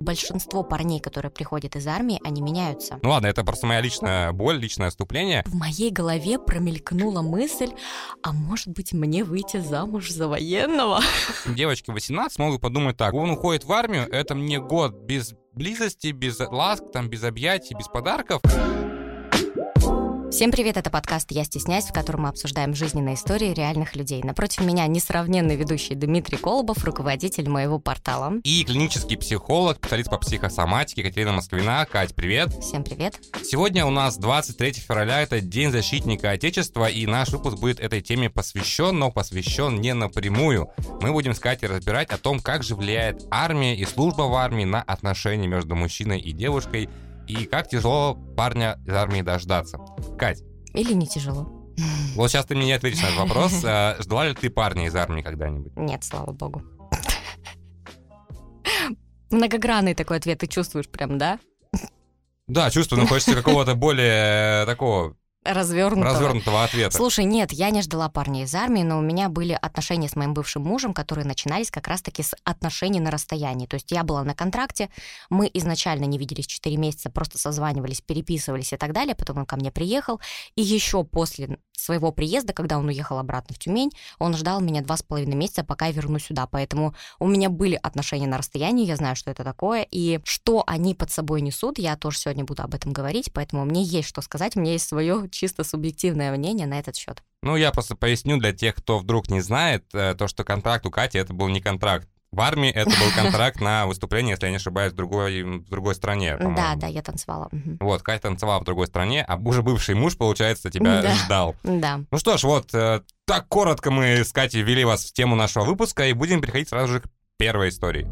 Большинство парней, которые приходят из армии, они меняются. Ну ладно, это просто моя личная боль, личное отступление. В моей голове промелькнула мысль, а может быть мне выйти замуж за военного? Девочки 18 могут подумать так, он уходит в армию, это мне год без близости, без ласк, там, без объятий, без подарков. Всем привет, это подкаст «Я стесняюсь», в котором мы обсуждаем жизненные истории реальных людей. Напротив меня несравненный ведущий Дмитрий Колобов, руководитель моего портала. И клинический психолог, специалист по психосоматике Катерина Москвина. Кать, привет. Всем привет. Сегодня у нас 23 февраля, это День защитника Отечества, и наш выпуск будет этой теме посвящен, но посвящен не напрямую. Мы будем с Катей разбирать о том, как же влияет армия и служба в армии на отношения между мужчиной и девушкой, и как тяжело парня из армии дождаться. Кать. Или не тяжело. Вот сейчас ты мне не ответишь на этот вопрос. А, ждала ли ты парня из армии когда-нибудь? Нет, слава богу. Многогранный такой ответ ты чувствуешь прям, да? Да, чувствую, но хочется какого-то более такого развернутого. развернутого ответа. Слушай, нет, я не ждала парня из армии, но у меня были отношения с моим бывшим мужем, которые начинались как раз-таки с отношений на расстоянии. То есть я была на контракте, мы изначально не виделись 4 месяца, просто созванивались, переписывались и так далее, потом он ко мне приехал, и еще после своего приезда, когда он уехал обратно в Тюмень, он ждал меня два с половиной месяца, пока я вернусь сюда. Поэтому у меня были отношения на расстоянии, я знаю, что это такое, и что они под собой несут, я тоже сегодня буду об этом говорить, поэтому мне есть что сказать, у меня есть свое чисто субъективное мнение на этот счет. Ну, я просто поясню для тех, кто вдруг не знает, э, то, что контракт у Кати это был не контракт. В армии это был контракт на выступление, если я не ошибаюсь, в другой, в другой стране. Да, да, я танцевала. Вот, Катя танцевала в другой стране, а уже бывший муж, получается, тебя да. ждал. Да. Ну что ж, вот э, так коротко мы с Катей ввели вас в тему нашего выпуска и будем переходить сразу же к первой истории.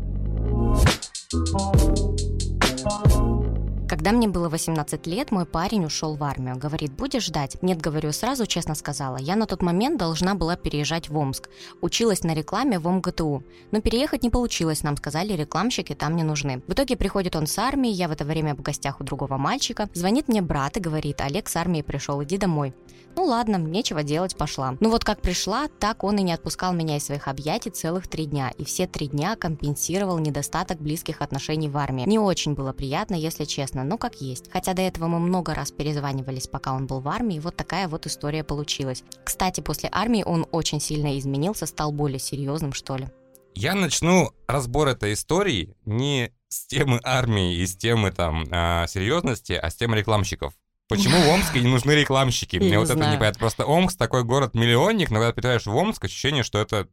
Когда мне было 18 лет, мой парень ушел в армию. Говорит, будешь ждать? Нет, говорю, сразу честно сказала. Я на тот момент должна была переезжать в Омск. Училась на рекламе в ОМГТУ. Но переехать не получилось, нам сказали, рекламщики там не нужны. В итоге приходит он с армии, я в это время в гостях у другого мальчика. Звонит мне брат и говорит, Олег с армии пришел, иди домой. Ну ладно, нечего делать, пошла. Ну вот как пришла, так он и не отпускал меня из своих объятий целых три дня. И все три дня компенсировал недостаток близких отношений в армии. Не очень было приятно, если честно, но как есть. Хотя до этого мы много раз перезванивались, пока он был в армии, и вот такая вот история получилась. Кстати, после армии он очень сильно изменился, стал более серьезным, что ли. Я начну разбор этой истории не с темы армии и с темы там а, серьезности, а с темы рекламщиков. Почему в Омске не нужны рекламщики? Мне вот это не понятно. Просто Омск такой город-миллионник, но когда приезжаешь в Омск, ощущение, что это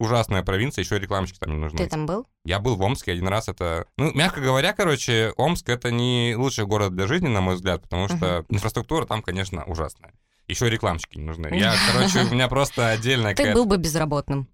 ужасная провинция, еще и рекламщики там не нужны. Ты там был? Я был в Омске один раз. Это, ну, мягко говоря, короче, Омск это не лучший город для жизни, на мой взгляд, потому что uh-huh. инфраструктура там, конечно, ужасная. Еще и рекламщики не нужны. Я, короче, у меня просто отдельная Ты был бы безработным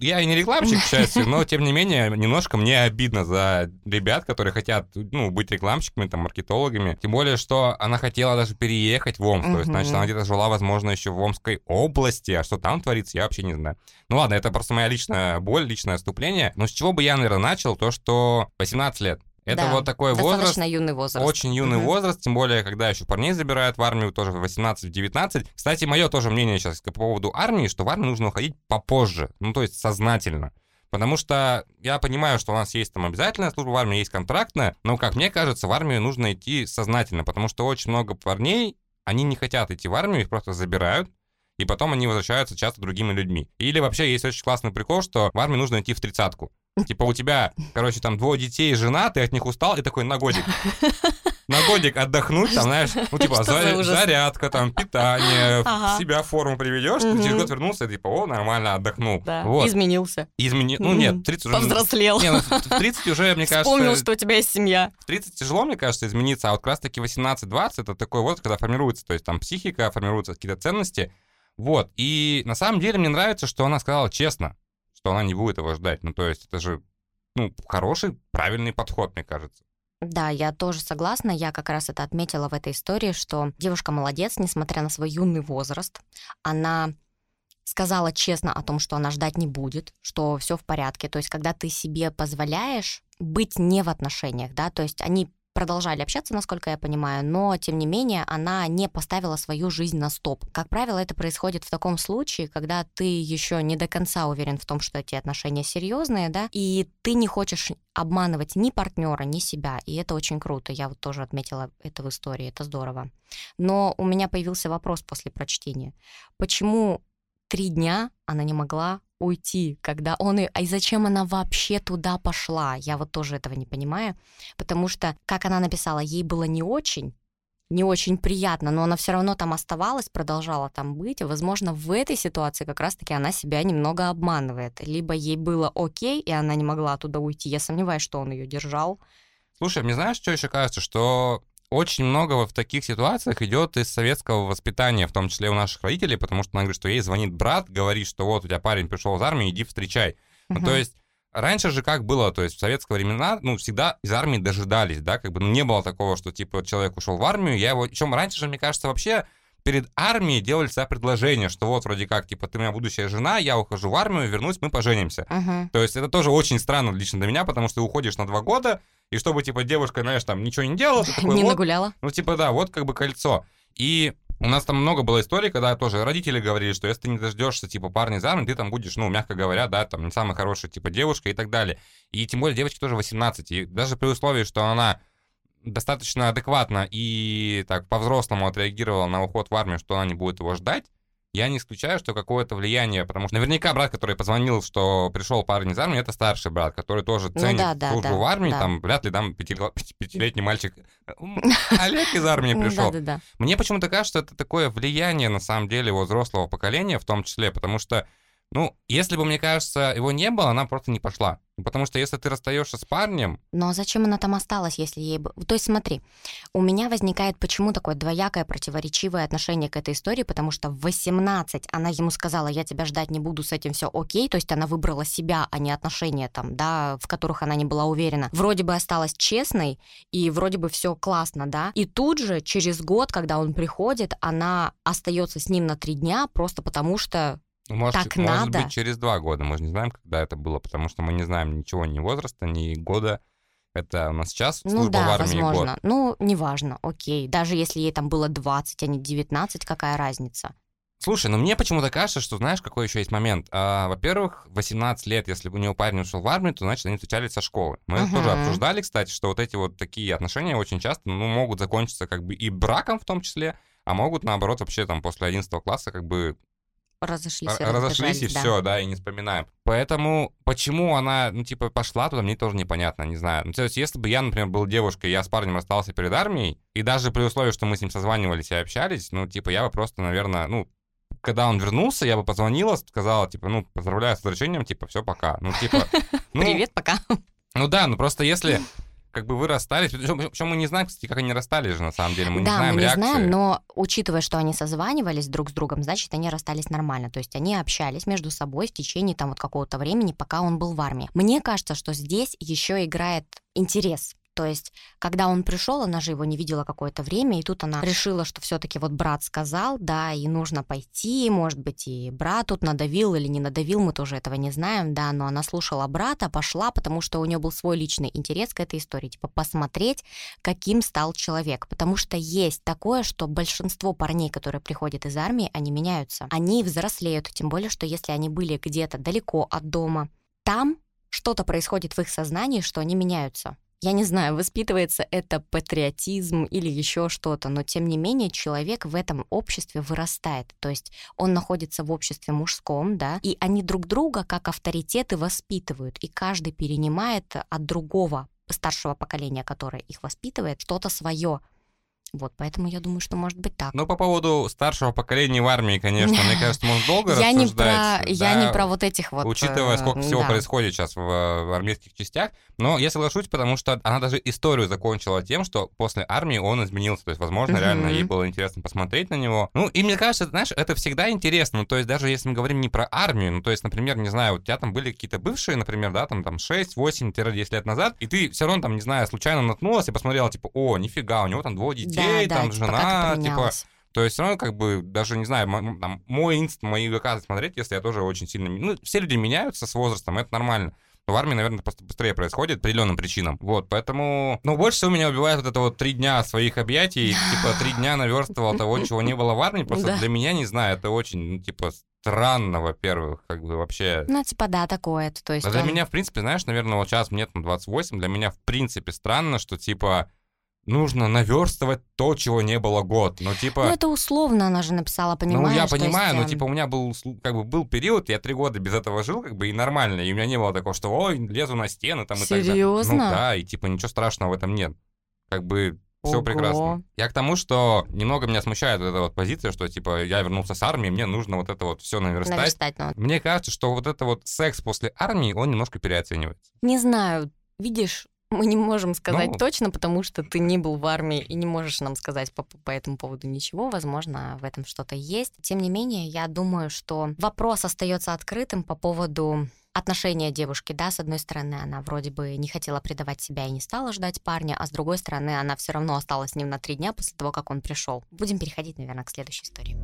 я и не рекламщик, к счастью, но, тем не менее, немножко мне обидно за ребят, которые хотят, ну, быть рекламщиками, там, маркетологами. Тем более, что она хотела даже переехать в Омск. То есть, значит, она где-то жила, возможно, еще в Омской области. А что там творится, я вообще не знаю. Ну ладно, это просто моя личная боль, личное отступление. Но с чего бы я, наверное, начал, то, что 18 лет. Это да, вот такой возраст. юный возраст. Очень юный угу. возраст, тем более, когда еще парней забирают в армию тоже в 18-19. Кстати, мое тоже мнение сейчас по поводу армии, что в армию нужно уходить попозже, ну то есть сознательно. Потому что я понимаю, что у нас есть там обязательная служба в армии, есть контрактная, но, как мне кажется, в армию нужно идти сознательно, потому что очень много парней, они не хотят идти в армию, их просто забирают, и потом они возвращаются часто другими людьми. Или вообще есть очень классный прикол, что в армию нужно идти в тридцатку. Типа у тебя, короче, там двое детей, жена, ты от них устал, и такой на годик. На годик отдохнуть, там, знаешь, ну, типа, за, зарядка, там, питание, ага. себя форму приведешь, угу. ты через год вернулся, и типа, о, нормально отдохнул. Да. Вот. Изменился. Измени... Ну, нет, 30 уже... Повзрослел. Не, ну, в 30 уже, мне кажется... Вспомнил, что у тебя есть семья. В 30 тяжело, мне кажется, измениться, а вот как раз-таки 18-20 это такой вот, когда формируется, то есть там психика, формируются какие-то ценности, вот. И на самом деле мне нравится, что она сказала честно что она не будет его ждать. Ну, то есть это же, ну, хороший, правильный подход, мне кажется. Да, я тоже согласна. Я как раз это отметила в этой истории, что девушка молодец, несмотря на свой юный возраст. Она сказала честно о том, что она ждать не будет, что все в порядке. То есть, когда ты себе позволяешь быть не в отношениях, да, то есть они продолжали общаться, насколько я понимаю, но, тем не менее, она не поставила свою жизнь на стоп. Как правило, это происходит в таком случае, когда ты еще не до конца уверен в том, что эти отношения серьезные, да, и ты не хочешь обманывать ни партнера, ни себя, и это очень круто. Я вот тоже отметила это в истории, это здорово. Но у меня появился вопрос после прочтения. Почему три дня она не могла уйти, когда он и... А зачем она вообще туда пошла? Я вот тоже этого не понимаю, потому что, как она написала, ей было не очень, не очень приятно, но она все равно там оставалась, продолжала там быть. Возможно, в этой ситуации как раз-таки она себя немного обманывает. Либо ей было окей, и она не могла туда уйти. Я сомневаюсь, что он ее держал. Слушай, мне знаешь, что еще кажется, что очень много в таких ситуациях идет из советского воспитания, в том числе у наших родителей, потому что она говорит, что ей звонит брат, говорит, что вот у тебя парень пришел из армии, иди встречай. Uh-huh. Ну, то есть Раньше же как было, то есть в советское времена, ну, всегда из армии дожидались, да, как бы, ну, не было такого, что, типа, человек ушел в армию, я его... Причем раньше же, мне кажется, вообще перед армией делали себя предложение, что вот вроде как, типа, ты моя будущая жена, я ухожу в армию, вернусь, мы поженимся. Uh-huh. То есть это тоже очень странно лично для меня, потому что ты уходишь на два года, и чтобы, типа, девушка, знаешь, там ничего не делала, такой, Не вот, нагуляла. ну, типа, да, вот как бы кольцо. И у нас там много было историй, когда тоже родители говорили, что если ты не дождешься, типа, парня из армии, ты там будешь, ну, мягко говоря, да, там, не самая хорошая, типа, девушка и так далее. И тем более девочке тоже 18. И даже при условии, что она достаточно адекватно и так по-взрослому отреагировала на уход в армию, что она не будет его ждать, я не исключаю, что какое-то влияние, потому что наверняка брат, который позвонил, что пришел парень из армии, это старший брат, который тоже Ну ценит да, да, службу да, в армии, да. там вряд ли там пяти- пятилетний мальчик «М, Олег из армии пришел. Мне почему-то кажется, что это такое влияние, на самом деле, вот взрослого поколения в том числе, потому что, ну, если бы, мне кажется, его не было, она просто не пошла. Потому что если ты расстаешься с парнем, Но зачем она там осталась, если ей... бы- То есть смотри, у меня возникает почему такое двоякое противоречивое отношение к этой истории, потому что в 18 она ему сказала, я тебя ждать не буду, с этим все окей, то есть она выбрала себя, а не отношения там, да, в которых она не была уверена. Вроде бы осталась честной, и вроде бы все классно, да. И тут же, через год, когда он приходит, она остается с ним на три дня, просто потому что может, Так может надо. быть через два года, мы же не знаем, когда это было, потому что мы не знаем ничего ни возраста, ни года. Это у нас сейчас Ну служба в да, армии возможно. год. Ну, неважно, окей. Даже если ей там было 20, а не 19, какая разница? Слушай, ну мне почему-то кажется, что знаешь, какой еще есть момент. А, во-первых, 18 лет, если бы у него парень ушел в армию, то значит они встречались со школы. Мы это тоже обсуждали, кстати, что вот эти вот такие отношения очень часто ну, могут закончиться как бы и браком в том числе, а могут наоборот вообще там после 11 класса как бы Разошлись Р- разошлись и да. все, да, и не вспоминаем. Поэтому почему она, ну, типа, пошла туда, мне тоже непонятно, не знаю. Ну, то есть, если бы я, например, был девушкой, я с парнем расстался перед армией, и даже при условии, что мы с ним созванивались и общались, ну, типа, я бы просто, наверное, ну, когда он вернулся, я бы позвонила, сказала, типа, ну, поздравляю с возвращением, типа, все, пока. Ну, типа, ну, Привет, пока. Ну да, ну просто если как бы вы расстались, причем, причем мы не знаем, кстати, как они расстались же на самом деле, мы не да, знаем мы не реакции. знаем, но учитывая, что они созванивались друг с другом, значит, они расстались нормально. То есть они общались между собой в течение там вот какого-то времени, пока он был в армии. Мне кажется, что здесь еще играет интерес. То есть, когда он пришел, она же его не видела какое-то время, и тут она решила, что все-таки вот брат сказал, да, и нужно пойти, может быть, и брат тут надавил или не надавил, мы тоже этого не знаем, да, но она слушала брата, пошла, потому что у нее был свой личный интерес к этой истории, типа посмотреть, каким стал человек. Потому что есть такое, что большинство парней, которые приходят из армии, они меняются. Они взрослеют, тем более, что если они были где-то далеко от дома, там что-то происходит в их сознании, что они меняются. Я не знаю, воспитывается это патриотизм или еще что-то, но тем не менее человек в этом обществе вырастает. То есть он находится в обществе мужском, да, и они друг друга как авторитеты воспитывают, и каждый перенимает от другого старшего поколения, которое их воспитывает, что-то свое. Вот, поэтому я думаю, что может быть так. Ну, по поводу старшего поколения в армии, конечно, мне кажется, можно долго я не про, я не про вот этих вот. Учитывая, э, сколько всего происходит сейчас в, армейских частях. Но я соглашусь, потому что она даже историю закончила тем, что после армии он изменился. То есть, возможно, реально ей было интересно посмотреть на него. Ну, и мне кажется, знаешь, это всегда интересно. Ну, то есть, даже если мы говорим не про армию, ну, то есть, например, не знаю, у тебя там были какие-то бывшие, например, да, там, там 6, 8-10 лет назад, и ты все равно там, не знаю, случайно наткнулась и посмотрела, типа, о, нифига, у него там двое детей, да, там да, жена, типа, то есть, равно, как бы, даже, не знаю, там, мой инст, мои ВК смотреть, если я тоже очень сильно... Ну, все люди меняются с возрастом, это нормально. Но в армии, наверное, просто быстрее происходит по определенным причинам. Вот, поэтому... Ну, больше всего меня убивает вот это вот три дня своих объятий, типа три дня наверстывал того, чего не было в армии. Просто для меня, не знаю, это очень, ну, типа, странно, во-первых, как бы вообще. Ну, типа, да, такое. То есть а для он... меня, в принципе, знаешь, наверное, вот сейчас мне там 28, для меня, в принципе, странно, что, типа, нужно наверстывать то, чего не было год. Ну, типа... Ну, это условно она же написала, понимаешь? Ну, я понимаю, есть... но, эм, типа, у меня был, как бы, был период, я три года без этого жил, как бы, и нормально, и у меня не было такого, что, ой, лезу на стены, там, Серьезно? и так далее. Ну, да, и, типа, ничего страшного в этом нет. Как бы, все Ого. прекрасно. Я к тому, что немного меня смущает вот эта вот позиция, что, типа, я вернулся с армии, мне нужно вот это вот все наверстать. Наверстать, ну. Мне кажется, что вот это вот секс после армии, он немножко переоценивается. Не знаю, видишь, мы не можем сказать Ну. точно, потому что ты не был в армии и не можешь нам сказать по, по этому поводу ничего. Возможно, в этом что-то есть. Тем не менее, я думаю, что вопрос остается открытым по поводу отношения девушки, да, с одной стороны, она вроде бы не хотела предавать себя и не стала ждать парня, а с другой стороны, она все равно осталась с ним на три дня после того, как он пришел. Будем переходить, наверное, к следующей истории.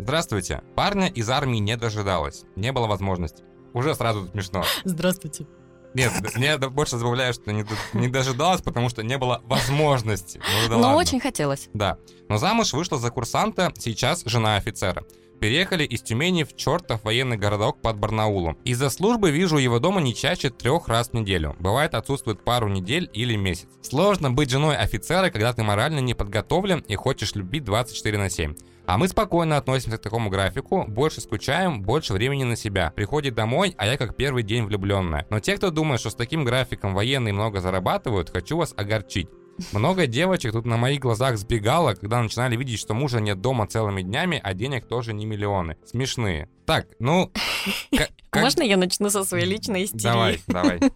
Здравствуйте. Парня из армии не дожидалось. Не было возможности. Уже сразу смешно. Здравствуйте. Нет, мне больше забавляет, что не, не дожидалась, потому что не было возможности. Ну, да Но ладно. очень хотелось. Да. Но замуж вышла за курсанта, сейчас жена офицера. Переехали из Тюмени в чертов военный городок под Барнаулом. Из-за службы вижу его дома не чаще трех раз в неделю. Бывает отсутствует пару недель или месяц. Сложно быть женой офицера, когда ты морально не подготовлен и хочешь любить 24 на 7. А мы спокойно относимся к такому графику, больше скучаем, больше времени на себя. Приходит домой, а я как первый день влюбленная. Но те, кто думает, что с таким графиком военные много зарабатывают, хочу вас огорчить. Много девочек тут на моих глазах сбегало, когда начинали видеть, что мужа нет дома целыми днями, а денег тоже не миллионы. Смешные. Так, ну... Можно я начну со своей личной истерии? Давай, давай.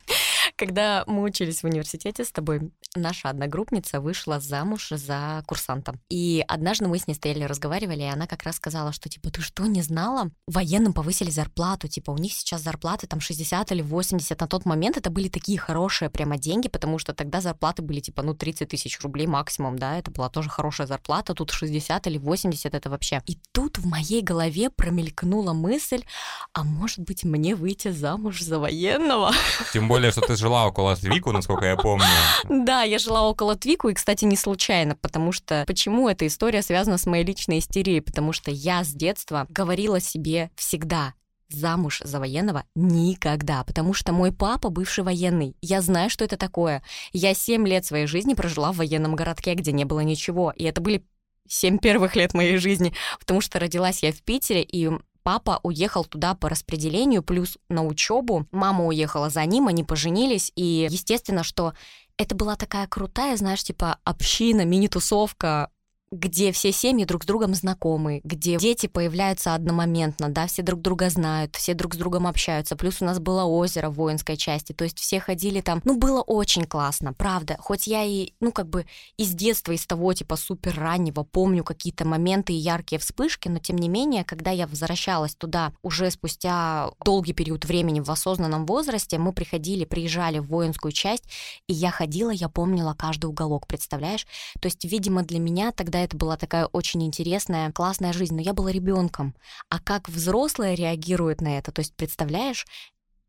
Когда мы учились в университете с тобой, наша одногруппница вышла замуж за курсанта. И однажды мы с ней стояли, разговаривали, и она как раз сказала, что, типа, ты что, не знала? Военным повысили зарплату, типа, у них сейчас зарплаты там 60 или 80. На тот момент это были такие хорошие прямо деньги, потому что тогда зарплаты были, типа, ну, 30 тысяч рублей максимум, да, это была тоже хорошая зарплата, тут 60 или 80 это вообще. И тут в моей голове промелькнула мысль, а может быть мне выйти замуж за военного? Тем более, что ты жила около Твику, насколько я помню. Да, я жила около Твику, и, кстати, не случайно, потому что... Почему эта история связана с моей личной истерией? Потому что я с детства говорила себе всегда, замуж за военного никогда, потому что мой папа бывший военный. Я знаю, что это такое. Я 7 лет своей жизни прожила в военном городке, где не было ничего, и это были семь первых лет моей жизни, потому что родилась я в Питере, и папа уехал туда по распределению, плюс на учебу. Мама уехала за ним, они поженились, и естественно, что это была такая крутая, знаешь, типа община, мини-тусовка, где все семьи друг с другом знакомы, где дети появляются одномоментно, да, все друг друга знают, все друг с другом общаются. Плюс у нас было озеро в воинской части, то есть все ходили там. Ну, было очень классно, правда. Хоть я и, ну, как бы из детства, из того, типа, супер раннего помню какие-то моменты и яркие вспышки, но тем не менее, когда я возвращалась туда уже спустя долгий период времени в осознанном возрасте, мы приходили, приезжали в воинскую часть, и я ходила, я помнила каждый уголок, представляешь? То есть, видимо, для меня тогда это была такая очень интересная, классная жизнь, но я была ребенком. А как взрослые реагируют на это? То есть, представляешь,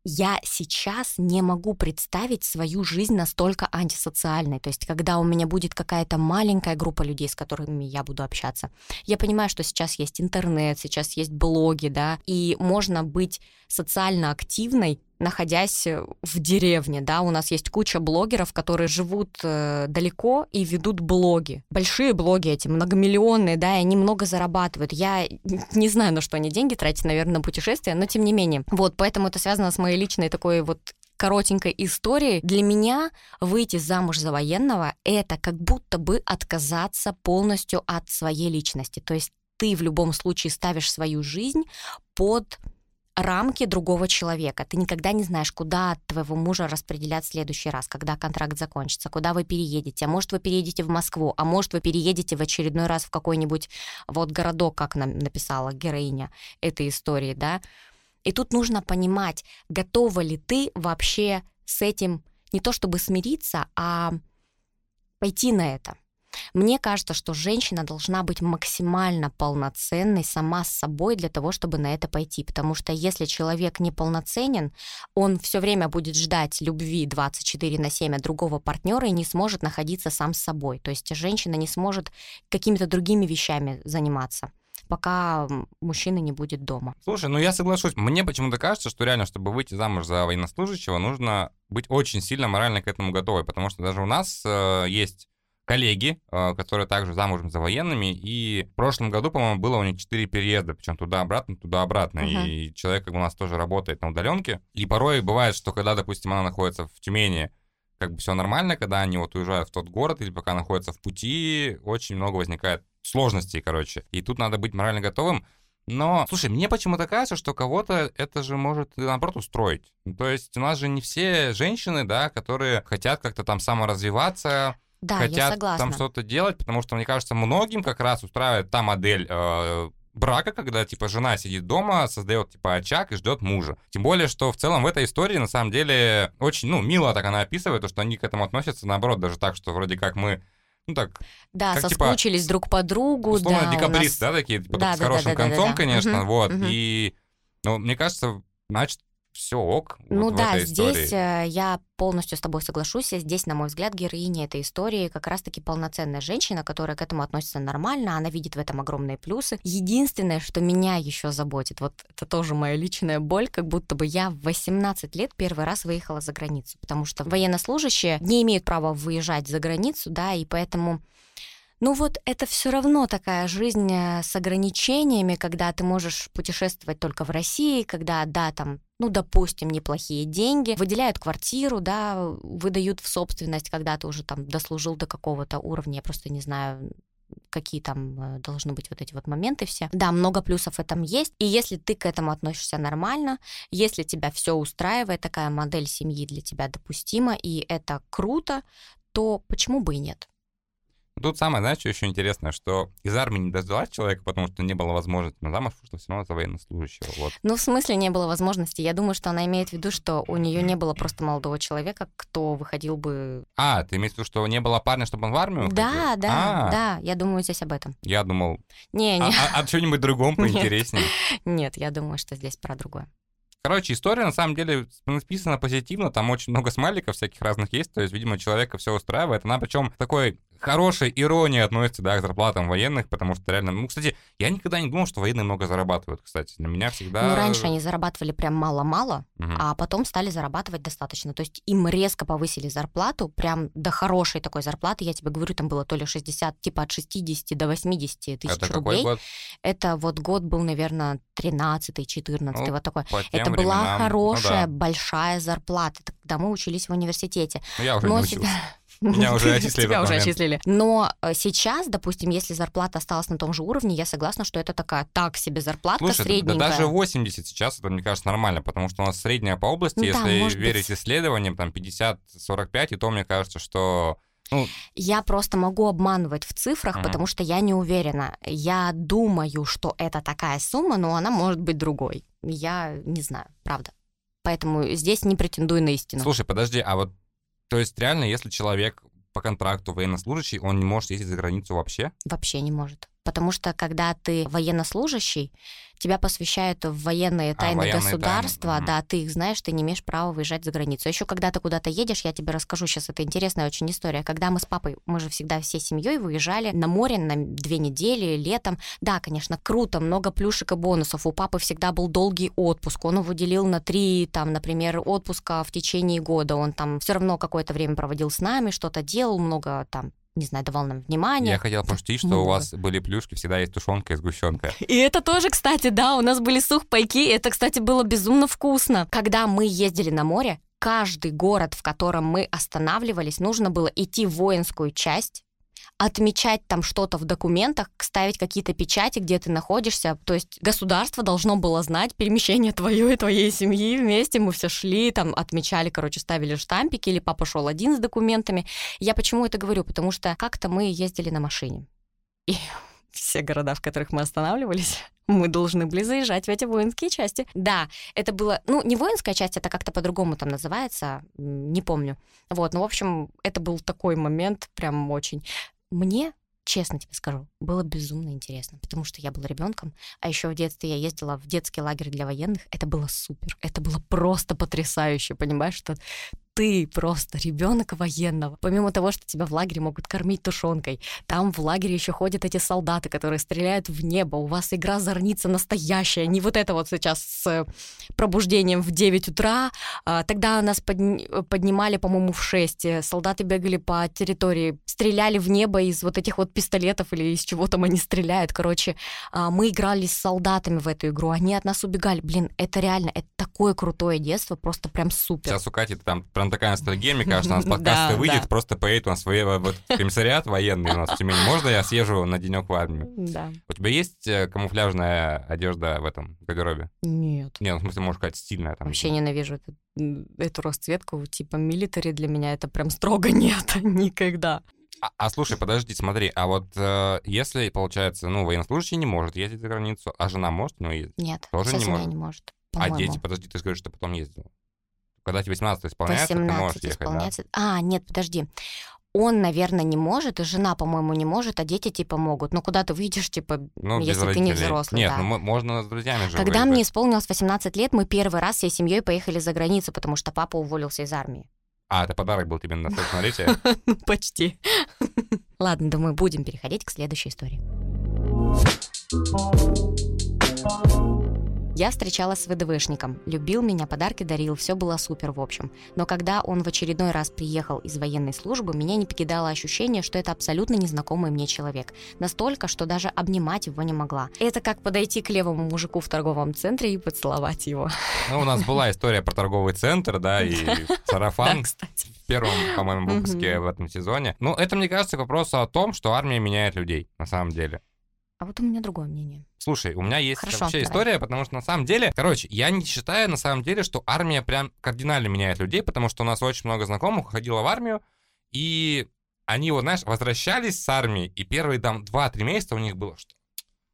я сейчас не могу представить свою жизнь настолько антисоциальной. То есть, когда у меня будет какая-то маленькая группа людей, с которыми я буду общаться. Я понимаю, что сейчас есть интернет, сейчас есть блоги, да, и можно быть социально активной, находясь в деревне, да, у нас есть куча блогеров, которые живут э, далеко и ведут блоги. Большие блоги эти, многомиллионные, да, и они много зарабатывают. Я не знаю, на что они деньги тратят, наверное, на путешествия, но тем не менее. Вот, поэтому это связано с моей личной такой вот коротенькой историей. Для меня выйти замуж за военного — это как будто бы отказаться полностью от своей личности. То есть ты в любом случае ставишь свою жизнь под рамки другого человека. Ты никогда не знаешь, куда твоего мужа распределят в следующий раз, когда контракт закончится, куда вы переедете. А может, вы переедете в Москву, а может, вы переедете в очередной раз в какой-нибудь вот городок, как нам написала героиня этой истории, да. И тут нужно понимать, готова ли ты вообще с этим не то чтобы смириться, а пойти на это. Мне кажется, что женщина должна быть максимально полноценной сама с собой для того, чтобы на это пойти. Потому что если человек неполноценен, он все время будет ждать любви 24 на 7 от другого партнера и не сможет находиться сам с собой. То есть женщина не сможет какими-то другими вещами заниматься пока мужчина не будет дома. Слушай, ну я соглашусь. Мне почему-то кажется, что реально, чтобы выйти замуж за военнослужащего, нужно быть очень сильно морально к этому готовой, потому что даже у нас э, есть коллеги, э, которые также замужем за военными, и в прошлом году, по-моему, было у них 4 переезда, причем туда-обратно, туда-обратно, uh-huh. и человек как бы у нас тоже работает на удаленке, и порой бывает, что когда, допустим, она находится в Тюмени, как бы все нормально, когда они вот уезжают в тот город или пока находятся в пути, очень много возникает сложностей, короче. И тут надо быть морально готовым. Но, слушай, мне почему-то кажется, что кого-то это же может, наоборот, устроить. То есть у нас же не все женщины, да, которые хотят как-то там саморазвиваться, да, хотят там что-то делать, потому что, мне кажется, многим как раз устраивает та модель э, брака, когда, типа, жена сидит дома, создает, типа, очаг и ждет мужа. Тем более, что в целом в этой истории, на самом деле, очень, ну, мило так она описывает, то, что они к этому относятся, наоборот, даже так, что вроде как мы ну так. Да, как, типа, соскучились типа, друг по другу. Условно, да, декабрист, нас... да, такие, типа, да, с да, хорошим да, да, концом, да, да, конечно, угу, вот. Угу. И, ну, мне кажется, значит, все ок. Ну вот да, здесь истории. я полностью с тобой соглашусь. Здесь, на мой взгляд, героиня этой истории как раз-таки полноценная женщина, которая к этому относится нормально, она видит в этом огромные плюсы. Единственное, что меня еще заботит, вот это тоже моя личная боль, как будто бы я в 18 лет первый раз выехала за границу, потому что военнослужащие не имеют права выезжать за границу, да, и поэтому ну вот это все равно такая жизнь э, с ограничениями, когда ты можешь путешествовать только в России, когда, да, там, ну, допустим, неплохие деньги, выделяют квартиру, да, выдают в собственность, когда ты уже там дослужил до какого-то уровня, я просто не знаю, какие там э, должны быть вот эти вот моменты все. Да, много плюсов в этом есть. И если ты к этому относишься нормально, если тебя все устраивает, такая модель семьи для тебя допустима, и это круто, то почему бы и нет? Тут самое, знаешь, что еще интересное, что из армии не дождалась человека, потому что не было возможности на замуж, что все равно за военнослужащего. Вот. Ну, в смысле не было возможности? Я думаю, что она имеет в виду, что у нее не было просто молодого человека, кто выходил бы... А, ты имеешь в виду, что не было парня, чтобы он в армию уходил? Да, да, а. да, я думаю здесь об этом. Я думал... Не, не. А, а, о чем-нибудь другом поинтереснее? Нет, я думаю, что здесь про другое. Короче, история на самом деле написана позитивно, там очень много смайликов всяких разных есть, то есть, видимо, человека все устраивает. Она причем такой хорошей иронией относится, да, к зарплатам военных, потому что реально, ну, кстати, я никогда не думал, что военные много зарабатывают, кстати. Для меня всегда... Ну, раньше они зарабатывали прям мало-мало, угу. а потом стали зарабатывать достаточно. То есть им резко повысили зарплату, прям до хорошей такой зарплаты. Я тебе говорю, там было то ли 60, типа от 60 до 80 тысяч Это рублей. Год? Это вот год был, наверное, 13 14 ну, вот такой. Это была временам, хорошая, ну, да. большая зарплата, когда мы учились в университете. Ну, я уже Но не учился. Меня уже отчислили. Тебя уже отчислили. Но э, сейчас, допустим, если зарплата осталась на том же уровне, я согласна, что это такая так себе зарплатка Слушай, средненькая. Да даже 80 сейчас, это, мне кажется, нормально, потому что у нас средняя по области, ну, если да, верить быть. исследованиям, там 50-45, и то мне кажется, что ну... Я просто могу обманывать в цифрах, mm-hmm. потому что я не уверена. Я думаю, что это такая сумма, но она может быть другой. Я не знаю, правда. Поэтому здесь не претендую на истину. Слушай, подожди, а вот то есть реально, если человек по контракту военнослужащий, он не может ездить за границу вообще? Вообще не может. Потому что когда ты военнослужащий, тебя посвящают в военные а, тайны а, государства, тайны. да, ты их знаешь, ты не имеешь права выезжать за границу. Еще когда ты куда-то едешь, я тебе расскажу сейчас, это интересная очень история. Когда мы с папой, мы же всегда всей семьей выезжали на море на две недели, летом. Да, конечно, круто, много плюшек и бонусов. У папы всегда был долгий отпуск, он его делил на три, там, например, отпуска в течение года. Он там все равно какое-то время проводил с нами, что-то делал, много там не знаю, давал нам внимание. Я хотел пошутить, что Много. у вас были плюшки, всегда есть тушенка и сгущенка. И это тоже, кстати, да, у нас были сухпайки, это, кстати, было безумно вкусно. Когда мы ездили на море, каждый город, в котором мы останавливались, нужно было идти в воинскую часть, отмечать там что-то в документах, ставить какие-то печати, где ты находишься. То есть государство должно было знать перемещение твое и твоей семьи вместе. Мы все шли, там отмечали, короче, ставили штампики, или папа шел один с документами. Я почему это говорю? Потому что как-то мы ездили на машине. И все города, в которых мы останавливались, мы должны были заезжать в эти воинские части. Да, это было, ну, не воинская часть, это как-то по-другому там называется, не помню. Вот, ну, в общем, это был такой момент прям очень мне честно тебе скажу, было безумно интересно, потому что я была ребенком, а еще в детстве я ездила в детский лагерь для военных. Это было супер, это было просто потрясающе, понимаешь, что ты просто ребенок военного. Помимо того, что тебя в лагере могут кормить тушенкой, там в лагере еще ходят эти солдаты, которые стреляют в небо. У вас игра зорница настоящая, не вот это вот сейчас с пробуждением в 9 утра. А, тогда нас подни- поднимали, по-моему, в 6. Солдаты бегали по территории, стреляли в небо из вот этих вот пистолетов или из чего там они стреляют. Короче, а, мы играли с солдатами в эту игру, они от нас убегали. Блин, это реально, это такое крутое детство, просто прям супер. Сейчас у Кати там прям такая ностальгия, мне кажется, у нас подкаст выйдет, просто поедет у нас в комиссариат военный у нас в Тюмени. Можно я съезжу на денек в армию? Да. У тебя есть э, камуфляжная одежда в этом гардеробе? Нет. Нет, ну, в смысле, можешь сказать, стильная. Там, Вообще ненавижу эту, эту расцветку, типа милитари для меня это прям строго нет, никогда. А, а слушай, подожди, смотри, а вот э, если, получается, ну, военнослужащий не может ездить за границу, а жена может у него ездить? Нет, Тоже не может. не может. А дети, подожди, ты скажешь, что потом ездил. Когда тебе 18 исполняется, 18 ты можешь ехать, исполняется. Да? А, нет, подожди. Он, наверное, не может, и жена, по-моему, не может, а дети, типа, могут. Но куда ты выйдешь, типа, ну, если ты не взрослый. Нет, да. ну можно с друзьями же Когда выехать. мне исполнилось 18 лет, мы первый раз всей семьей поехали за границу, потому что папа уволился из армии. А, это подарок был тебе на совершеннолетие? Ну, почти. Ладно, думаю, будем переходить к следующей истории. Я встречалась с ВДВшником, любил меня, подарки дарил, все было супер в общем. Но когда он в очередной раз приехал из военной службы, меня не покидало ощущение, что это абсолютно незнакомый мне человек. Настолько, что даже обнимать его не могла. Это как подойти к левому мужику в торговом центре и поцеловать его. Ну, у нас была история про торговый центр, да, и сарафан. В первом, по-моему, выпуске в этом сезоне. Ну, это, мне кажется, к вопросу о том, что армия меняет людей, на самом деле. А вот у меня другое мнение. Слушай, у меня есть Хорошо, вообще давай. история, потому что на самом деле, короче, я не считаю на самом деле, что армия прям кардинально меняет людей, потому что у нас очень много знакомых ходило в армию, и они вот, знаешь, возвращались с армии, и первые там 2-3 месяца у них было, что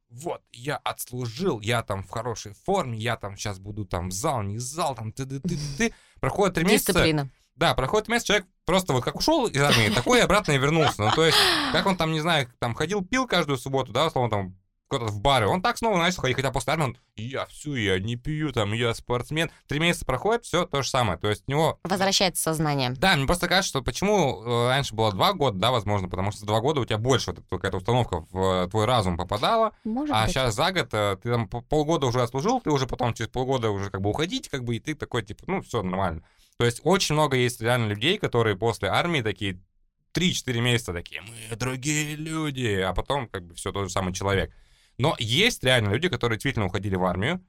вот, я отслужил, я там в хорошей форме, я там сейчас буду там зал, не зал, там ты ты ты ты Проходит три месяца. Дисциплина. Да, проходит месяц, человек просто вот как ушел из армии, такой и обратно и вернулся. Ну, то есть, как он там, не знаю, там ходил, пил каждую субботу, да, условно, там, куда-то в бары, он так снова начал ходить, хотя после армии он, я все, я не пью, там, я спортсмен. Три месяца проходит, все то же самое. То есть у него... Возвращается сознание. Да, мне просто кажется, что почему э, раньше было два года, да, возможно, потому что за два года у тебя больше вот какая-то установка в э, твой разум попадала, Может а быть. сейчас за год э, ты там полгода уже отслужил, ты уже потом через полгода уже как бы уходить, как бы, и ты такой, типа, ну, все нормально. То есть очень много есть реально людей, которые после армии такие 3-4 месяца такие, мы другие люди, а потом как бы все тот же самый человек. Но есть реально люди, которые действительно уходили в армию,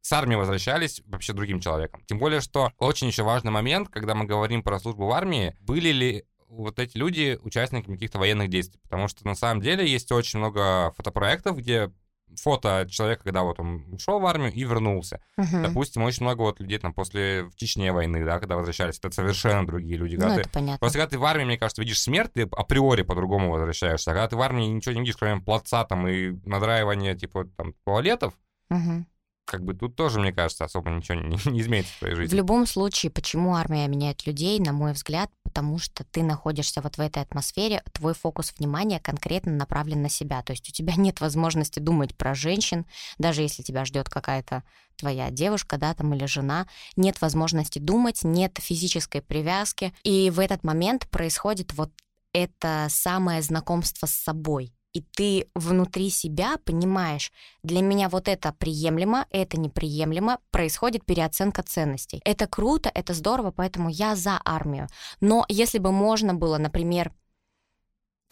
с армии возвращались вообще другим человеком. Тем более, что очень еще важный момент, когда мы говорим про службу в армии, были ли вот эти люди участниками каких-то военных действий. Потому что на самом деле есть очень много фотопроектов, где фото человека, когда вот он ушел в армию и вернулся. Мгм. Допустим, очень много вот людей там после в Чечне войны, да, когда возвращались, это совершенно другие люди. Ну, Когда ты- это понятно. Просто когда ты в армии, мне кажется, видишь смерть, ты априори по-другому возвращаешься. А когда ты в армии ничего не видишь, кроме плаца там и надраивания, типа, там, туалетов, Мгм. Как бы тут тоже, мне кажется, особо ничего не, не изменится в твоей В жизни. любом случае, почему армия меняет людей, на мой взгляд, потому что ты находишься вот в этой атмосфере, твой фокус внимания конкретно направлен на себя. То есть у тебя нет возможности думать про женщин, даже если тебя ждет какая-то твоя девушка, да, там или жена, нет возможности думать, нет физической привязки. И в этот момент происходит вот это самое знакомство с собой. И ты внутри себя понимаешь, для меня вот это приемлемо, это неприемлемо, происходит переоценка ценностей. Это круто, это здорово, поэтому я за армию. Но если бы можно было, например,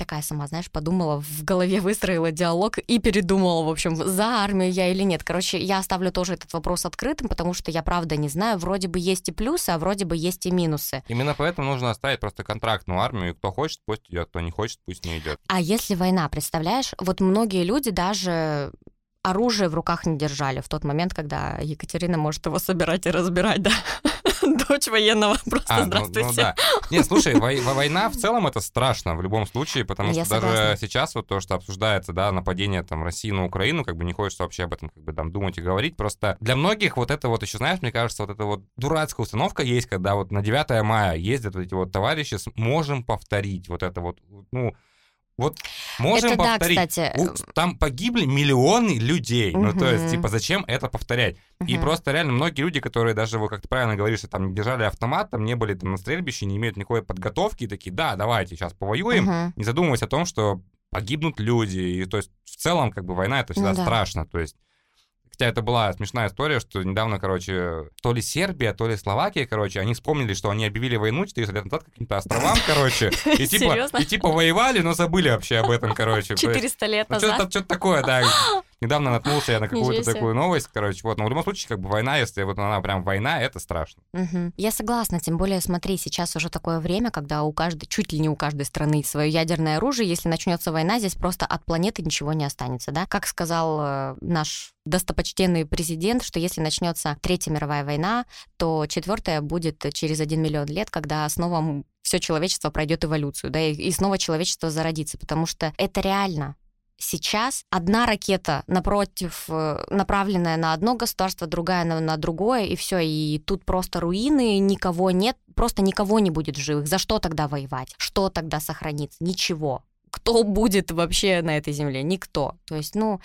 такая сама, знаешь, подумала, в голове выстроила диалог и передумала, в общем, за армию я или нет. Короче, я оставлю тоже этот вопрос открытым, потому что я правда не знаю, вроде бы есть и плюсы, а вроде бы есть и минусы. Именно поэтому нужно оставить просто контрактную армию. Кто хочет, пусть идет, кто не хочет, пусть не идет. А если война, представляешь, вот многие люди даже оружие в руках не держали в тот момент, когда Екатерина может его собирать и разбирать, да? Дочь военного, просто А, ну, здравствуйте. ну да. Не, слушай, вой- во- война в целом это страшно в любом случае, потому Я что даже согласна. сейчас вот то, что обсуждается, да, нападение там России на Украину, как бы не хочется вообще об этом как бы там думать и говорить. Просто для многих вот это вот еще, знаешь, мне кажется, вот эта вот дурацкая установка есть, когда вот на 9 мая ездят вот эти вот товарищи с «можем повторить». Вот это вот, ну, Вот можем Это да, повторить. кстати. У- там погибли миллионы людей. Ну, то есть, типа, зачем это повторять? И Мгм. просто реально многие люди, которые даже, вот как ты правильно говоришь, что там держали автомат, там не были там на стрельбище, не имеют никакой подготовки, и такие, да, давайте сейчас повоюем, Мгм. не задумываясь о том, что погибнут люди. И то есть в целом как бы война это всегда Ну да. страшно. То есть Хотя это была смешная история, что недавно, короче, то ли Сербия, то ли Словакия, короче, они вспомнили, что они объявили войну 400 лет назад каким-то островам, короче, и типа, и типа воевали, но забыли вообще об этом, короче. То есть, 400 лет ну, назад. что-то такое, да. Недавно наткнулся я на какую-то такую новость, короче, вот. Но в любом случае, как бы война, если вот она прям война, это страшно. Я согласна, тем более, смотри, сейчас уже такое время, когда у каждой, чуть ли не у каждой страны свое ядерное оружие, если начнется война, здесь просто от планеты ничего не останется, да? Как сказал э, наш достопочтенный президент, что если начнется Третья мировая война, то четвертая будет через один миллион лет, когда снова все человечество пройдет эволюцию, да, и, и снова человечество зародится, потому что это реально. Сейчас одна ракета напротив, э, направленная на одно государство, другая на, на другое, и все, и тут просто руины, никого нет, просто никого не будет в живых. За что тогда воевать? Что тогда сохранится? Ничего. Кто будет вообще на этой земле? Никто. То есть, ну,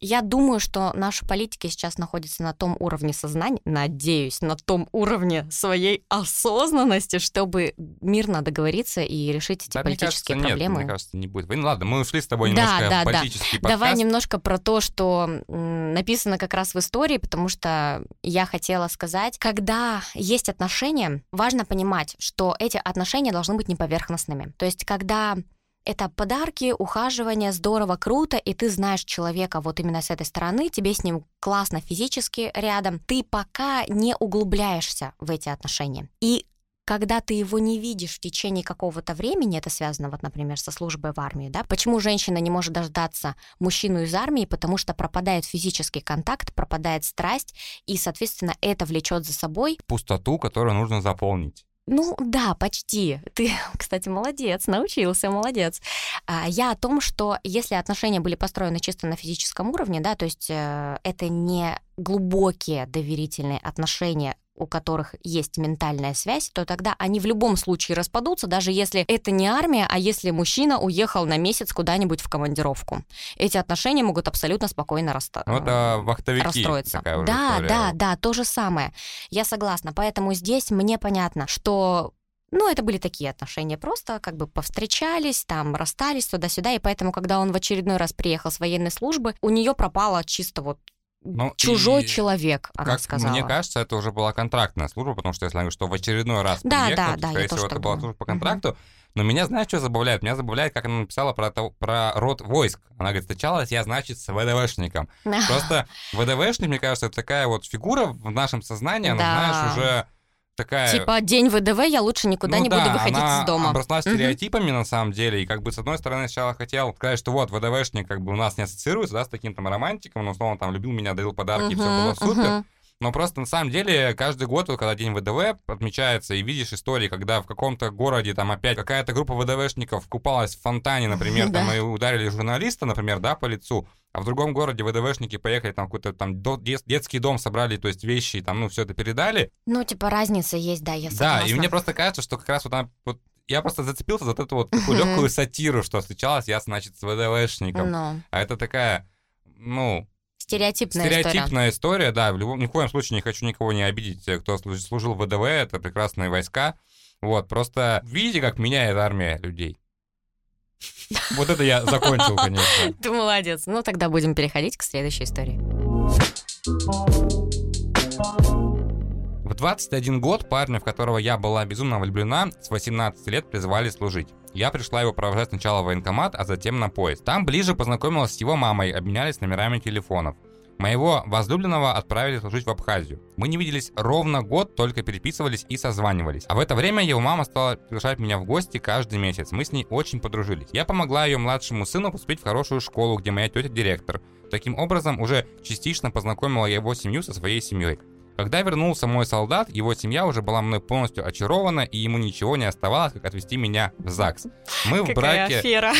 я думаю, что наши политики сейчас находятся на том уровне сознания, надеюсь, на том уровне своей осознанности, чтобы мирно договориться и решить эти Да, мне политические кажется, проблемы. Нет, мне кажется, не будет войны. Ладно, мы ушли с тобой Да, немножко да, в да. политический подкаст. Давай немножко про то, что написано как раз в истории, потому что я хотела сказать, когда есть отношения, важно понимать, что эти отношения должны быть не поверхностными. То есть, когда это подарки, ухаживание, здорово, круто, и ты знаешь человека вот именно с этой стороны, тебе с ним классно физически рядом, ты пока не углубляешься в эти отношения. И когда ты его не видишь в течение какого-то времени, это связано, вот, например, со службой в армии, да, почему женщина не может дождаться мужчину из армии, потому что пропадает физический контакт, пропадает страсть, и, соответственно, это влечет за собой Пустоту, которую нужно заполнить. Ну да, почти. Ты, кстати, молодец, научился, молодец. А, Я о том, что если отношения были построены чисто на физическом уровне, да, то есть э, это не глубокие доверительные отношения, у которых есть ментальная связь, то тогда они в любом случае распадутся, даже если это не армия, а если мужчина уехал на месяц куда-нибудь в командировку. Эти отношения могут абсолютно спокойно расстаться Ну, это вахтовики. расстроиться. Такая да, история. да, да, то же самое. Я согласна. Поэтому здесь мне понятно, что ну, это были такие отношения, просто как бы повстречались, там, расстались туда-сюда, и поэтому, когда он в очередной раз приехал с военной службы, у нее пропало чисто вот Ну, чужой и человек, она Как сказала. мне кажется, это уже была контрактная служба, потому что если я говорю, что в очередной раз Да, приехал, да, то, да, скорее всего, это была служба по контракту. Но меня, знаешь, что забавляет? Меня забавляет, как она написала про, то- про род войск. Она говорит, встречалась я, значит, с ВДВшником. Просто ВДВшник, мне кажется, это такая вот фигура в нашем сознании, она, Да. знаешь, уже такая... Типа день ВДВ, я лучше никуда Ну не да, буду выходить она из дома. обросла стереотипами на самом деле, и как бы с одной стороны сначала хотел сказать, что вот ВДВшник как бы у нас не ассоциируется, да, с таким там романтиком, он условно там любил меня, дарил подарки, все было супер. Но просто на самом деле каждый год, вот, когда День ВДВ отмечается, и видишь истории, когда в каком-то городе там опять какая-то группа ВДВшников купалась в фонтане, например, там Да. и ударили журналиста, например, да, по лицу, а в другом городе ВДВшники поехали там какой-то там детский дом собрали, то есть вещи, там, ну, все это передали. Ну, типа, разница есть, да, я Да, согласна. и мне просто кажется, что как раз вот она вот я просто зацепился за эту вот такую легкую сатиру, что встречалась я, значит, с ВДВшником. Ну, А это такая, ну, стереотипная история. Стереотипная история, да. В любом, ни в коем случае не хочу никого не обидеть, э, кто служил в ВДВ, это прекрасные войска. Вот, просто видите, как меняет армия людей. Вот это я закончил, конечно. Ты молодец. Ну, тогда будем переходить к следующей истории. В 21 год парня, в которого я была безумно влюблена, с 18 лет призвали служить. Я пришла его провожать сначала в военкомат, а затем на поезд. Там ближе познакомилась с его мамой, обменялись номерами телефонов. Моего возлюбленного отправили служить в Абхазию. Мы не виделись ровно год, только переписывались и созванивались. А в это время его мама стала приглашать меня в гости каждый месяц. Мы с ней очень подружились. Я помогла ее младшему сыну поступить в хорошую школу, где моя тетя директор. Таким образом, уже частично познакомила его семью со своей семьей. Когда вернулся мой солдат, его семья уже была мной полностью очарована, и ему ничего не оставалось, как отвезти меня в ЗАГС. Мы в Какая браке... афера.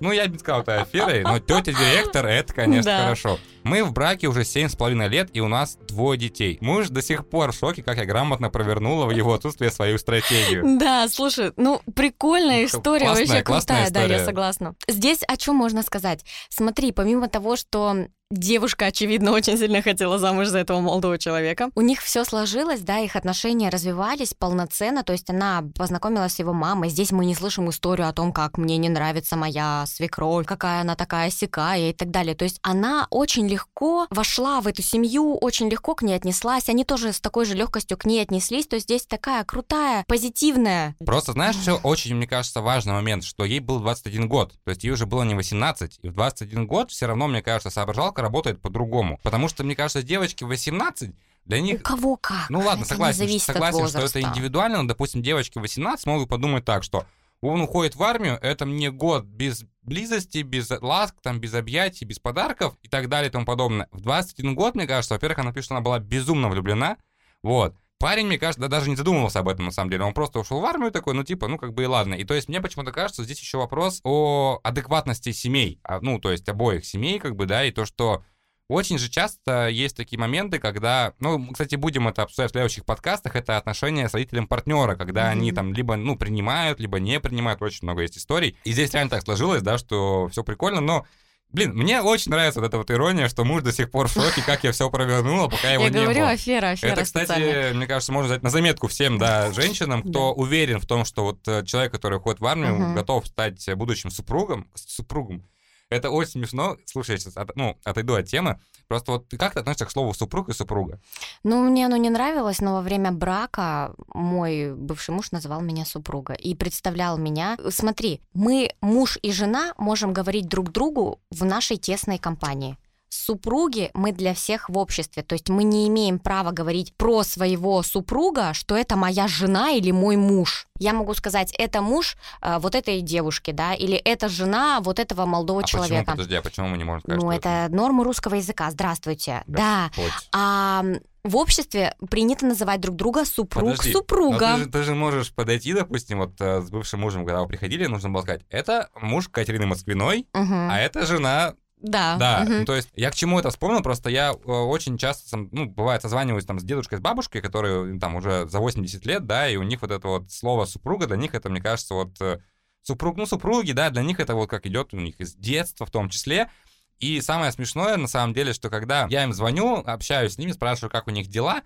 Ну, я бы сказал, это аферой, но тетя директор, это, конечно, Да. хорошо. Мы в браке уже семь с половиной лет, и у нас двое детей. Муж до сих пор в шоке, как я грамотно провернула в его отсутствие свою стратегию. Да, слушай, ну прикольная история, Классная, вообще классная крутая, да, я история. согласна. Здесь о чем можно сказать? Смотри, помимо того, что девушка, очевидно, очень сильно хотела замуж за этого молодого человека. У них все сложилось, да, их отношения развивались полноценно, то есть она познакомилась с его мамой. Здесь мы не слышим историю о том, как мне не нравится моя свекровь, какая она такая сякая и так далее. То есть она очень легко вошла в эту семью, очень легко к ней отнеслась. Они тоже с такой же легкостью к ней отнеслись. То есть здесь такая крутая, позитивная. Просто, знаешь, еще очень, мне кажется, важный момент, что ей был 21 год. То есть ей уже было не 18. И в 21 год все равно, мне кажется, соображалка работает по-другому. Потому что, мне кажется, девочки в 18, для У них... кого как? Ну ладно, Это согласен, согласен, что это индивидуально, но, допустим, девочки 18 могут подумать так, что он уходит в армию, это мне год без близости, без ласк, там, без объятий, без подарков и так далее и тому подобное. В 21 год, мне кажется, во-первых, она пишет, что она была безумно влюблена, вот. Парень, мне кажется, да, даже не задумывался об этом на самом деле. Он просто ушел в армию такой, ну типа, ну как бы и ладно. И то есть мне почему-то кажется, здесь еще вопрос о адекватности семей. А, Ну, то есть обоих семей, как бы, да, и то, что очень же часто есть такие моменты, когда, ну, мы, кстати, будем это обсуждать в следующих подкастах, это отношения с родителем партнера, когда Мгм. они там либо, ну, принимают, либо не принимают, очень много есть историй. И здесь реально так сложилось, да, что все прикольно, но Блин, мне очень нравится вот эта вот ирония, что муж до сих пор в шоке, как я все провернула, пока его Я не говорю, было. афера, афера Это, кстати, мне кажется, можно взять на заметку всем, да, женщинам, кто уверен в том, что вот э, человек, который уходит в армию, Мгм. готов стать будущим супругом, супругом. Это очень смешно. Слушай, я сейчас от- ну, отойду от темы. Просто вот как ты относишься к слову супруг и супруга? Ну, мне оно не нравилось, но во время брака мой бывший муж называл меня супруга и представлял меня. Смотри, мы, муж и жена, можем говорить друг другу в нашей тесной компании. Супруги мы для всех в обществе, то есть мы не имеем права говорить про своего супруга, что это моя жена или мой муж. Я могу сказать, это муж э, вот этой девушки, да, или это жена вот этого молодого а почему, человека. подожди, а почему мы не можем сказать, ну, что это нормы русского языка. Здравствуйте. Да. Господь. А в обществе принято называть друг друга супруг Подожди, супруга. ты, же, ты же можешь подойти, допустим, вот э, с бывшим мужем, когда вы приходили, нужно было сказать, это муж Катерины Москвиной, Мгм. а это жена Да. Да, ну, то есть я к чему это вспомнил, просто я э, очень часто, ну, бывает, созваниваюсь там с дедушкой, с бабушкой, которые э, там уже за 80 лет, да, и у них вот это вот слово супруга, для них это, мне кажется, вот э, супруг, ну, супруги, да, для них это вот как идет у них из детства в том числе. И самое смешное, на самом деле, что когда я им звоню, общаюсь с ними, спрашиваю, как у них дела,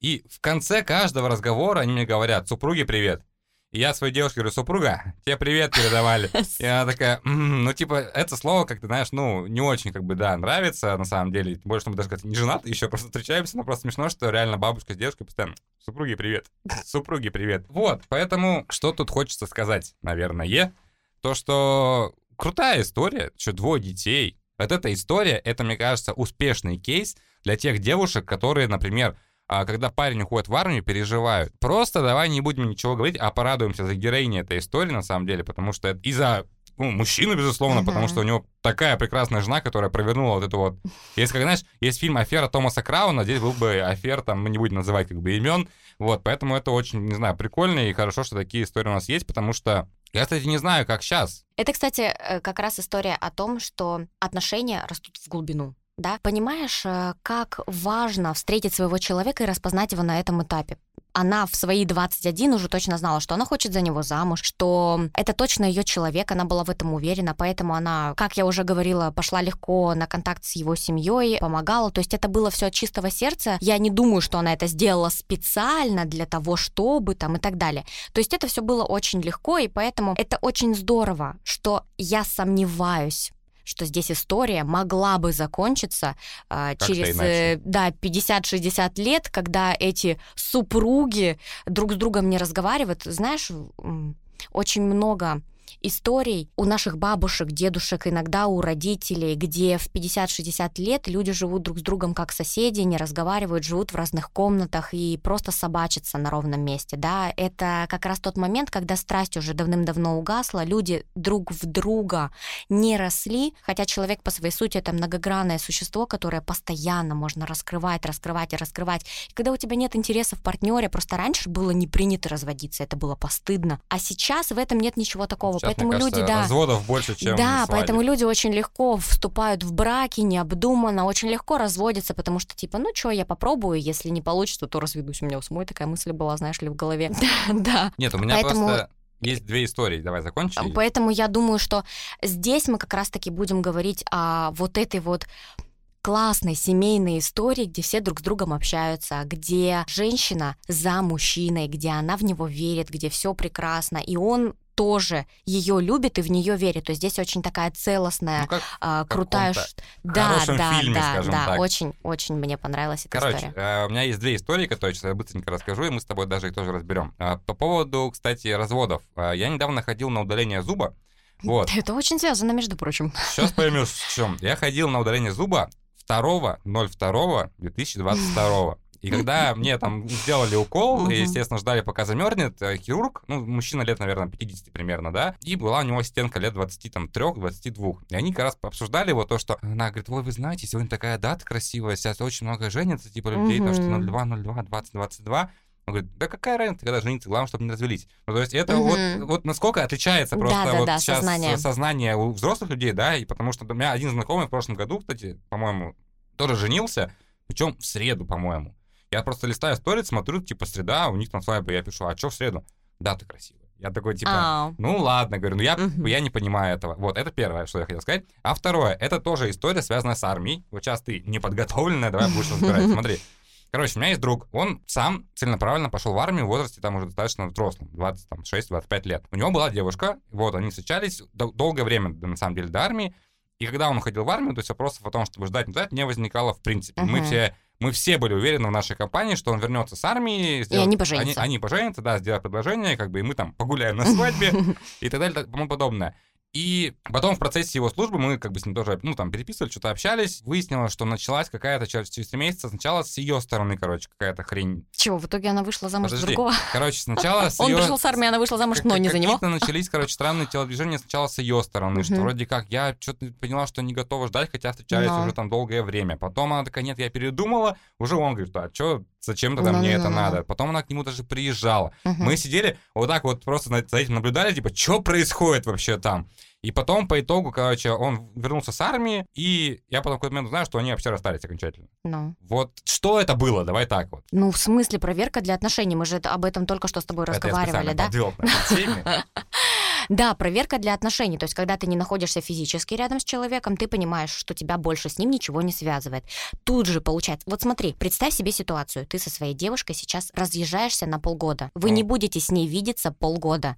и в конце каждого разговора они мне говорят, супруги, привет. Я своей девушке говорю, супруга, тебе привет передавали. И она такая, «М, ну, типа, это слово, как ты знаешь, ну, не очень, как бы, да, нравится, на самом деле. Более, что мы даже как не женаты, еще просто встречаемся, но просто смешно, что реально бабушка с дедушкой постоянно, супруги, привет, супруги, привет. Вот, поэтому, что тут хочется сказать, наверное, то, что крутая история, что двое детей. Вот эта история, это, мне кажется, успешный кейс для тех девушек, которые, например, когда парень уходит в армию, переживают. Просто давай не будем ничего говорить, а порадуемся за героиней этой истории, на самом деле, потому что это и за ну, мужчину, безусловно, Мгм. потому что у него такая прекрасная жена, которая провернула вот эту вот... Если, как знаешь, есть фильм «Афера» Томаса Крауна, здесь был бы афер, там, мы не будем называть как бы имен, вот, поэтому это очень, не знаю, прикольно и хорошо, что такие истории у нас есть, потому что я, кстати, не знаю, как сейчас. Это, кстати, э, как раз история о том, что отношения растут в глубину. Да? Понимаешь, э, как важно встретить своего человека и распознать его на этом этапе. Она в свои 21 уже точно знала, что она хочет за него замуж, что это точно ее человек, она была в этом уверена, поэтому она, как я уже говорила, пошла легко на контакт с его семьей, помогала. То есть это было все от чистого сердца. Я не думаю, что она это сделала специально для того, чтобы там и так далее. То есть это все было очень легко, и поэтому это очень здорово, что я сомневаюсь что здесь история могла бы закончиться Как-то через э, да, 50-60 лет, когда эти супруги друг с другом не разговаривают. Знаешь, очень много историй у наших бабушек, дедушек, иногда у родителей, где в 50-60 лет люди живут друг с другом как соседи, не разговаривают, живут в разных комнатах и просто собачатся на ровном месте, да, это как раз тот момент, когда страсть уже давным-давно угасла, люди друг в друга не росли, хотя человек по своей сути это многогранное существо, которое постоянно можно раскрывать, раскрывать и раскрывать. И когда у тебя нет интереса в партнере, просто раньше было не принято разводиться, это было постыдно, а сейчас в этом нет ничего такого. Сейчас, поэтому мне кажется, люди, да. разводов больше, чем Да, свадеб. поэтому люди очень легко вступают в браки, необдуманно, очень легко разводятся, потому что типа, ну что, я попробую, если не получится, то разведусь. У меня у самой такая мысль была, знаешь ли, в голове. Да. Нет, у меня Поэтому- просто есть две истории. Давай закончим. Поэтому я думаю, что здесь мы как раз-таки будем говорить о вот этой вот классной семейной истории, где все друг с другом общаются, где женщина за мужчиной, где она в него верит, где все прекрасно, и он тоже ее любит и в нее верит. То есть здесь очень такая целостная, Ну, как а, крутая... ш- Да, да, фильме, да, да, так. очень, очень мне понравилась эта Короче, история. э, у меня есть две истории, которые сейчас я быстренько расскажу, и мы с тобой даже их тоже разберем. А, По поводу, кстати, разводов. А, Я недавно ходил на удаление зуба. Вот. Это очень связано, между прочим. Сейчас поймешь, в чем. Я ходил на удаление зуба 2.02.2022. И когда мне там сделали укол, и, естественно, ждали, пока замерзнет, э, хирург, ну, мужчина лет, наверное, 50 примерно, да, и была у него ассистентка лет 23-22. И они как раз обсуждали вот то, что она говорит, ой, вы знаете, сегодня такая дата красивая, сейчас очень много женится, типа, людей, там, что Мгм. 02, 02, 20, 22. Он говорит, да какая разница, когда жениться, главное, чтобы не развелись. Ну, то есть это Мгм. вот, вот насколько отличается просто Да-да-да, вот сейчас сознание. сознание у взрослых людей, да, и потому что у меня один знакомый в прошлом году, кстати, по-моему, тоже женился, причем в среду, по-моему. Я просто листаю сторис, смотрю, типа, среда, у них там свадьба, я пишу, а что в среду? Дата красивая. Я такой, типа, А, ну ладно, говорю, ну я, Мгм. я не понимаю этого. Вот, это первое, что я хотел сказать. А второе, это тоже история, связанная с армией. Вот сейчас ты неподготовленная, давай будешь разбирать. Смотри. Короче, у меня есть друг, он сам целенаправленно пошел в армию в возрасте там уже достаточно взрослым, 26-25 лет. У него была девушка, вот, они встречались дол- долгое время, да, на самом деле, до армии, и когда он уходил в армию, то есть вопросов о том, чтобы ждать, не ждать, не возникало в принципе. Мы Мгм. все мы все были уверены в нашей компании, что он вернется с армии. сделает- они поженятся. Они, они поженятся, да, сделают предложение, как бы, и мы там погуляем на свадьбе и так далее, и тому подобное. И потом в процессе его службы мы как бы с ним тоже, ну, там, переписывали, что-то общались. Выяснилось, что началась какая-то через, через три месяца, сначала с ее стороны, короче, какая-то хрень. Чего, в итоге она вышла замуж за Подожди. другого? Короче, сначала с Он ее... пришел с армии, она вышла замуж, но не за него. Какие-то начались, короче, странные телодвижения сначала с ее стороны, что вроде как я что-то поняла, что не готова ждать, хотя встречались уже там долгое время. Потом она такая, нет, я передумала. Уже он говорит, а что, зачем тогда мне это надо? Потом она к нему даже приезжала. Мы сидели вот так вот просто за этим наблюдали, типа, что происходит вообще там? И потом, по итогу, короче, он вернулся с армии, и я потом в какой-то момент узнаю, что они вообще расстались окончательно. Ну. Вот что это было? Давай так вот. Ну, в смысле проверка для отношений? Мы же это- об этом только что с тобой Это я разговаривали, да? к этой теме. Да, проверка для отношений. То есть, когда ты не находишься физически рядом с человеком, ты понимаешь, что тебя больше с ним ничего не связывает. Тут же получается. Вот смотри, представь себе ситуацию. Ты со своей девушкой сейчас разъезжаешься на полгода. Вы не будете с ней видеться полгода.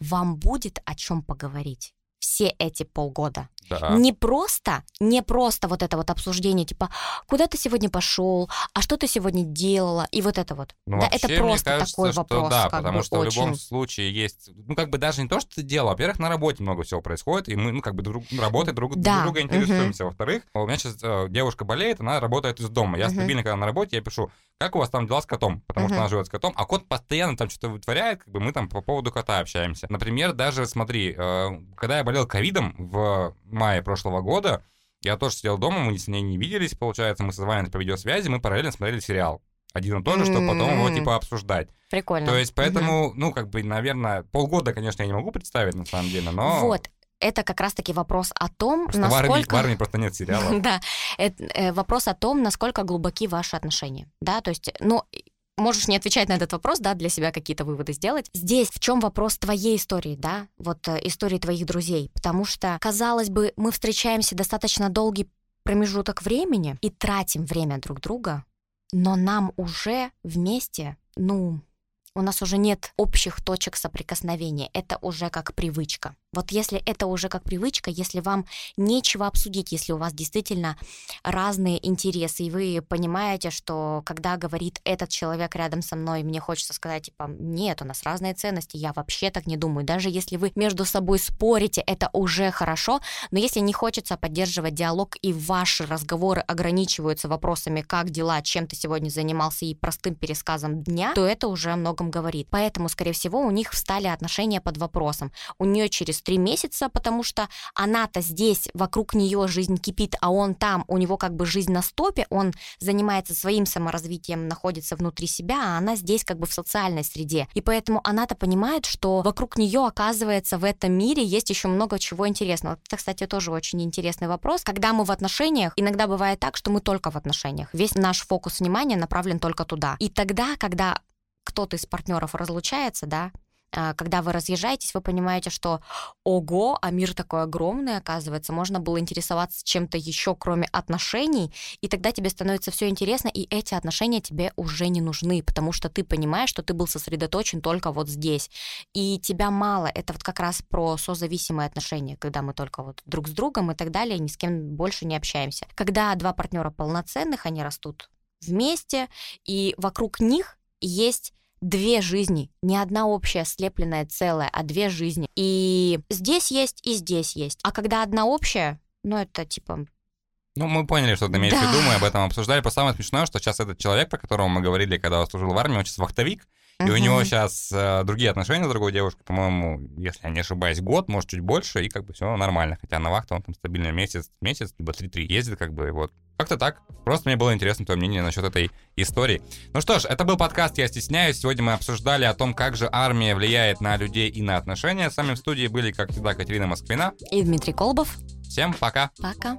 Вам будет о чем поговорить все эти полгода. Да. Не просто, не просто вот это вот обсуждение, типа, куда ты сегодня пошел, а что ты сегодня делала, и вот это вот. Ну, да, это просто кажется, такой что вопрос. Да, потому бы что в любом очень. случае есть, ну, как бы даже не то, что ты делал, во-первых, на работе много всего происходит, и мы, ну, как бы друг, работой друг, друг Да, друга интересуемся. Во-вторых, у меня сейчас э, девушка болеет, она работает из дома. Я Мгм. стабильно, когда на работе, я пишу, как у вас там дела с котом? Потому что Мгм. она живет с котом, а кот постоянно там что-то вытворяет, как бы мы там по поводу кота общаемся. Например, даже, смотри, э, когда я болел ковидом в мае прошлого года, я тоже сидел дома, мы с ней не виделись, получается, мы созванивались по видеосвязи, мы параллельно смотрели сериал. Один и тот же, чтобы потом его, типа, обсуждать. Прикольно. То есть, поэтому, ну, как бы, наверное, полгода, конечно, я не могу представить, на самом деле, но... Вот. Это как раз-таки вопрос о том, Просто в, армии, насколько... в армии просто нет сериала. Да, это, э, вопрос о том, насколько глубоки ваши отношения. Да, то есть, ну, можешь не отвечать на этот вопрос, да, для себя какие-то выводы сделать. Здесь в чем вопрос твоей истории, да, вот э, истории твоих друзей, потому что, казалось бы, мы встречаемся достаточно долгий промежуток времени и тратим время друг друга, но нам уже вместе, ну, у нас уже нет общих точек соприкосновения. Это уже как привычка. Вот если это уже как привычка, если вам нечего обсудить, если у вас действительно разные интересы, и вы понимаете, что когда говорит этот человек рядом со мной, мне хочется сказать, типа, нет, у нас разные ценности, я вообще так не думаю. Даже если вы между собой спорите, это уже хорошо, но если не хочется поддерживать диалог, и ваши разговоры ограничиваются вопросами, как дела, чем ты сегодня занимался, и простым пересказом дня, то это уже многом вам говорит. Поэтому, скорее всего, у них встали отношения под вопросом. У нее через три месяца, потому что она-то здесь, вокруг нее жизнь кипит, а он там, у него как бы жизнь на стопе, он занимается своим саморазвитием, находится внутри себя, а она здесь как бы в социальной среде. И поэтому она-то понимает, что вокруг нее, оказывается, в этом мире есть еще много чего интересного. Это, кстати, тоже очень интересный вопрос. Когда мы в отношениях, иногда бывает так, что мы только в отношениях. Весь наш фокус внимания направлен только туда. И тогда, когда кто-то из партнеров разлучается, да, а, когда вы разъезжаетесь, вы понимаете, что ого, а мир такой огромный, оказывается, можно было интересоваться чем-то еще, кроме отношений, и тогда тебе становится все интересно, и эти отношения тебе уже не нужны, потому что ты понимаешь, что ты был сосредоточен только вот здесь, и тебя мало. Это вот как раз про созависимые отношения, когда мы только вот друг с другом и так далее, ни с кем больше не общаемся. Когда два партнера полноценных, они растут вместе, и вокруг них есть две жизни, не одна общая слепленная целая, а две жизни. И здесь есть, и здесь есть. А когда одна общая, ну это типа ну, мы поняли, что ты имеешь да. в виду, мы об этом обсуждали. По самое смешное, что сейчас этот человек, про которого мы говорили, когда он служил в армии, он сейчас вахтовик, и у него сейчас э, другие отношения с другой девушкой, по-моему, если я не ошибаюсь, год, может, чуть больше, и как бы все нормально. Хотя на вахту он там стабильно месяц, месяц, либо 3-3 ездит, как бы, вот. Как-то так. Просто мне было интересно твое мнение насчет этой истории. Ну что ж, это был подкаст «Я стесняюсь». Сегодня мы обсуждали о том, как же армия влияет на людей и на отношения. С вами в студии были, как всегда, Катерина Москвина и Дмитрий Колбов. Всем пока. Пока.